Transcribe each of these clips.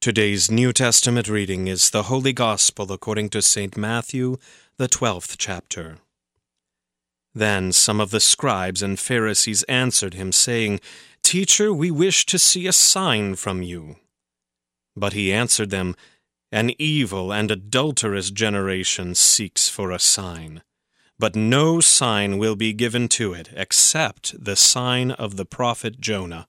Today's New Testament reading is the Holy Gospel according to St. Matthew, the twelfth chapter. Then some of the scribes and Pharisees answered him, saying, Teacher, we wish to see a sign from you. But he answered them, An evil and adulterous generation seeks for a sign. But no sign will be given to it except the sign of the prophet Jonah.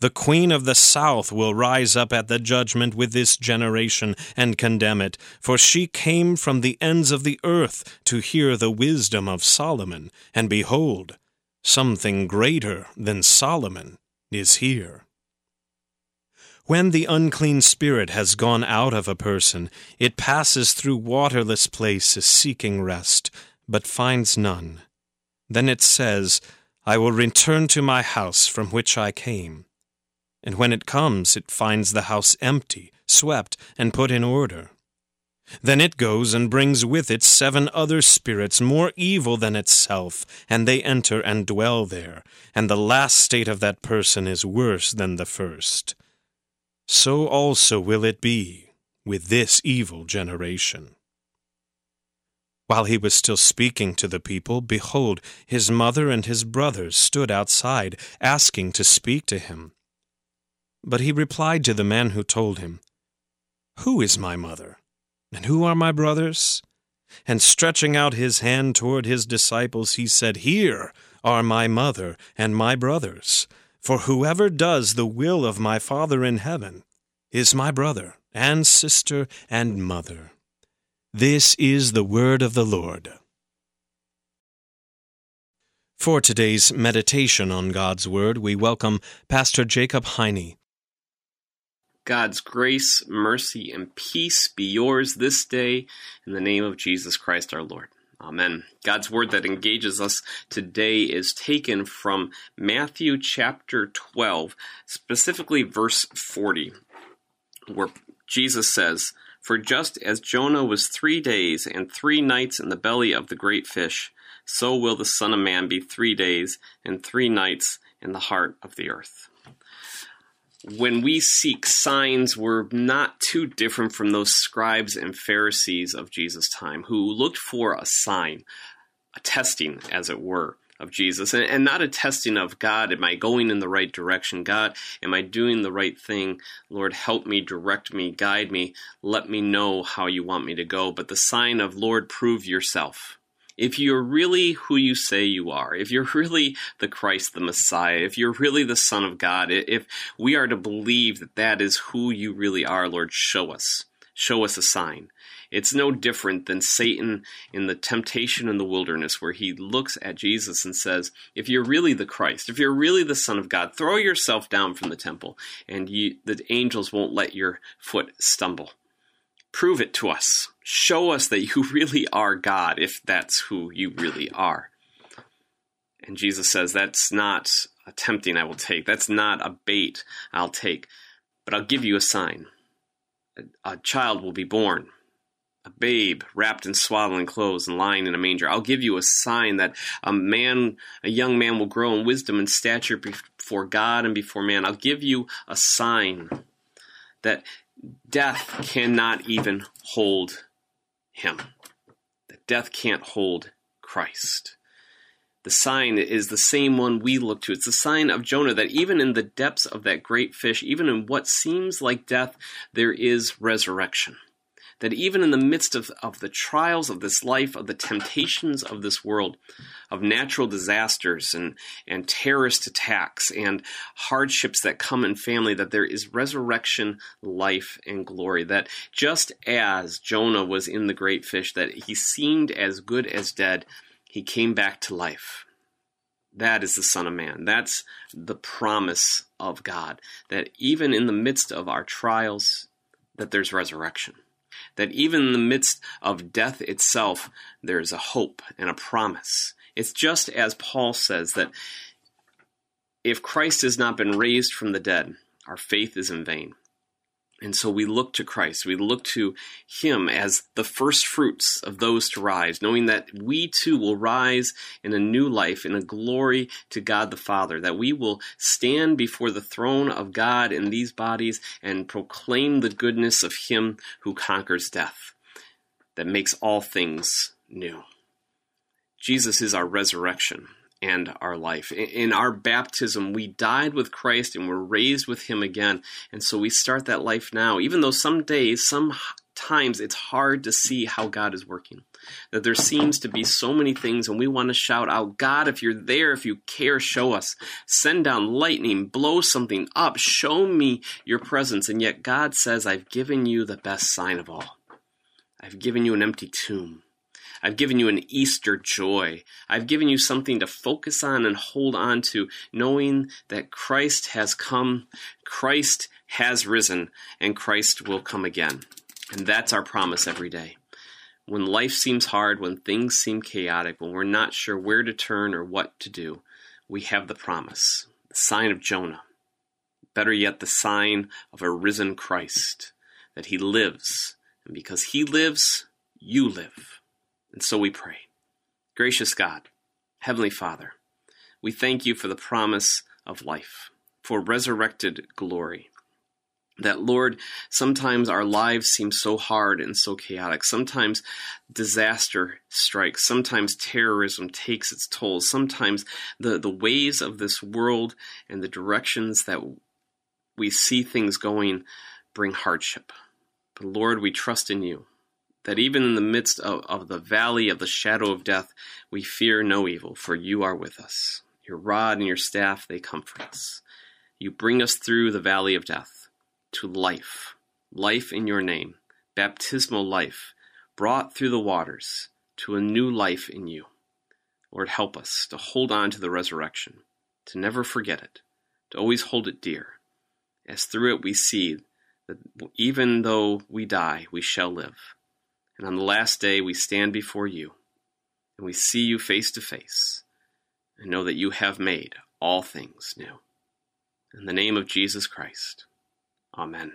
The queen of the south will rise up at the judgment with this generation and condemn it, for she came from the ends of the earth to hear the wisdom of Solomon, and behold, something greater than Solomon is here. When the unclean spirit has gone out of a person, it passes through waterless places seeking rest, but finds none. Then it says, I will return to my house from which I came. And when it comes, it finds the house empty, swept, and put in order. Then it goes and brings with it seven other spirits more evil than itself, and they enter and dwell there, and the last state of that person is worse than the first. So also will it be with this evil generation. While he was still speaking to the people, behold, his mother and his brothers stood outside, asking to speak to him. But he replied to the man who told him, Who is my mother? And who are my brothers? And stretching out his hand toward his disciples, he said, Here are my mother and my brothers. For whoever does the will of my Father in heaven is my brother and sister and mother. This is the word of the Lord. For today's meditation on God's Word, we welcome Pastor Jacob Heine. God's grace, mercy, and peace be yours this day in the name of Jesus Christ our Lord. Amen. God's word that engages us today is taken from Matthew chapter 12, specifically verse 40, where Jesus says, For just as Jonah was three days and three nights in the belly of the great fish, so will the Son of Man be three days and three nights in the heart of the earth when we seek signs, we're not too different from those scribes and Pharisees of Jesus' time who looked for a sign, a testing, as it were, of Jesus, and, and, not a testing of God, am I going in the right direction? God, am I doing the right thing? Lord, help me, direct me, guide me, let me know how you want me to go. But the sign of, Lord, prove yourself if you're really who you say you are, if you're really the Christ, the Messiah, if you're really the Son of God, if we are to believe that that is who you really are, Lord, show us. Show us a sign. It's no different than Satan in the temptation in the wilderness, where he looks at Jesus and says, If you're really the Christ, if you're really the Son of God, throw yourself down from the temple, and you, the angels won't let your foot stumble. Prove it to us. Show us that you really are God, if that's who you really are. And Jesus says, That's not a tempting I will take. That's not a bait I'll take. But I'll give you a sign. A, a child will be born, a babe wrapped in swaddling clothes and lying in a manger. I'll give you a sign that a man, a young man will grow in wisdom and stature before God and before man. I'll give you a sign that death cannot even hold him. That death can't hold Christ. The sign is the same one we look to. It's the sign of Jonah that even in the depths of that great fish, even in what seems like death, there is resurrection that even in the midst of, of the trials of this life, of the temptations of this world, of natural disasters and, and terrorist attacks and hardships that come in family, that there is resurrection, life, and glory. That just as Jonah was in the great fish, that he seemed as good as dead, he came back to life. That is the Son of Man. That's the promise of God. That even in the midst of our trials, that there's resurrection that even in the midst of death itself, there is a hope and a promise. It's just as Paul says that if Christ has not been raised from the dead, our faith is in vain. And so we look to Christ. We look to Him as the first fruits of those to rise, knowing that we too will rise in a new life, in a glory to God the Father, that we will stand before the throne of God in these bodies and proclaim the goodness of Him who conquers death, that makes all things new. Jesus is our resurrection and our life. In our baptism, we died with Christ and we're raised with Him again. And so we start that life now, even though some days, sometimes it's hard to see how God is working. That there seems to be so many things, and we want to shout out, God, if you're there, if you care, show us. Send down lightning, blow something up, show me your presence. And yet God says, I've given you the best sign of all. I've given you an empty tomb. I've given you an Easter joy. I've given you something to focus on and hold on to, knowing that Christ has come, Christ has risen, and Christ will come again. And that's our promise every day. When life seems hard, when things seem chaotic, when we're not sure where to turn or what to do, we have the promise, the sign of Jonah. Better yet, the sign of a risen Christ, that he lives. And because he lives, you live. And so we pray. Gracious God, Heavenly Father, we thank you for the promise of life, for resurrected glory. That, Lord, sometimes our lives seem so hard and so chaotic. Sometimes disaster strikes. Sometimes terrorism takes its toll. Sometimes the, the ways of this world and the directions that we see things going bring hardship. But, Lord, we trust in you that even in the midst of, of the valley of the shadow of death, we fear no evil, for you are with us. Your rod and your staff, they comfort us. You bring us through the valley of death to life, life in your name, baptismal life, brought through the waters to a new life in you. Lord, help us to hold on to the resurrection, to never forget it, to always hold it dear, as through it we see that even though we die, we shall live. And on the last day, we stand before you and we see you face to face and know that you have made all things new. In the name of Jesus Christ, Amen.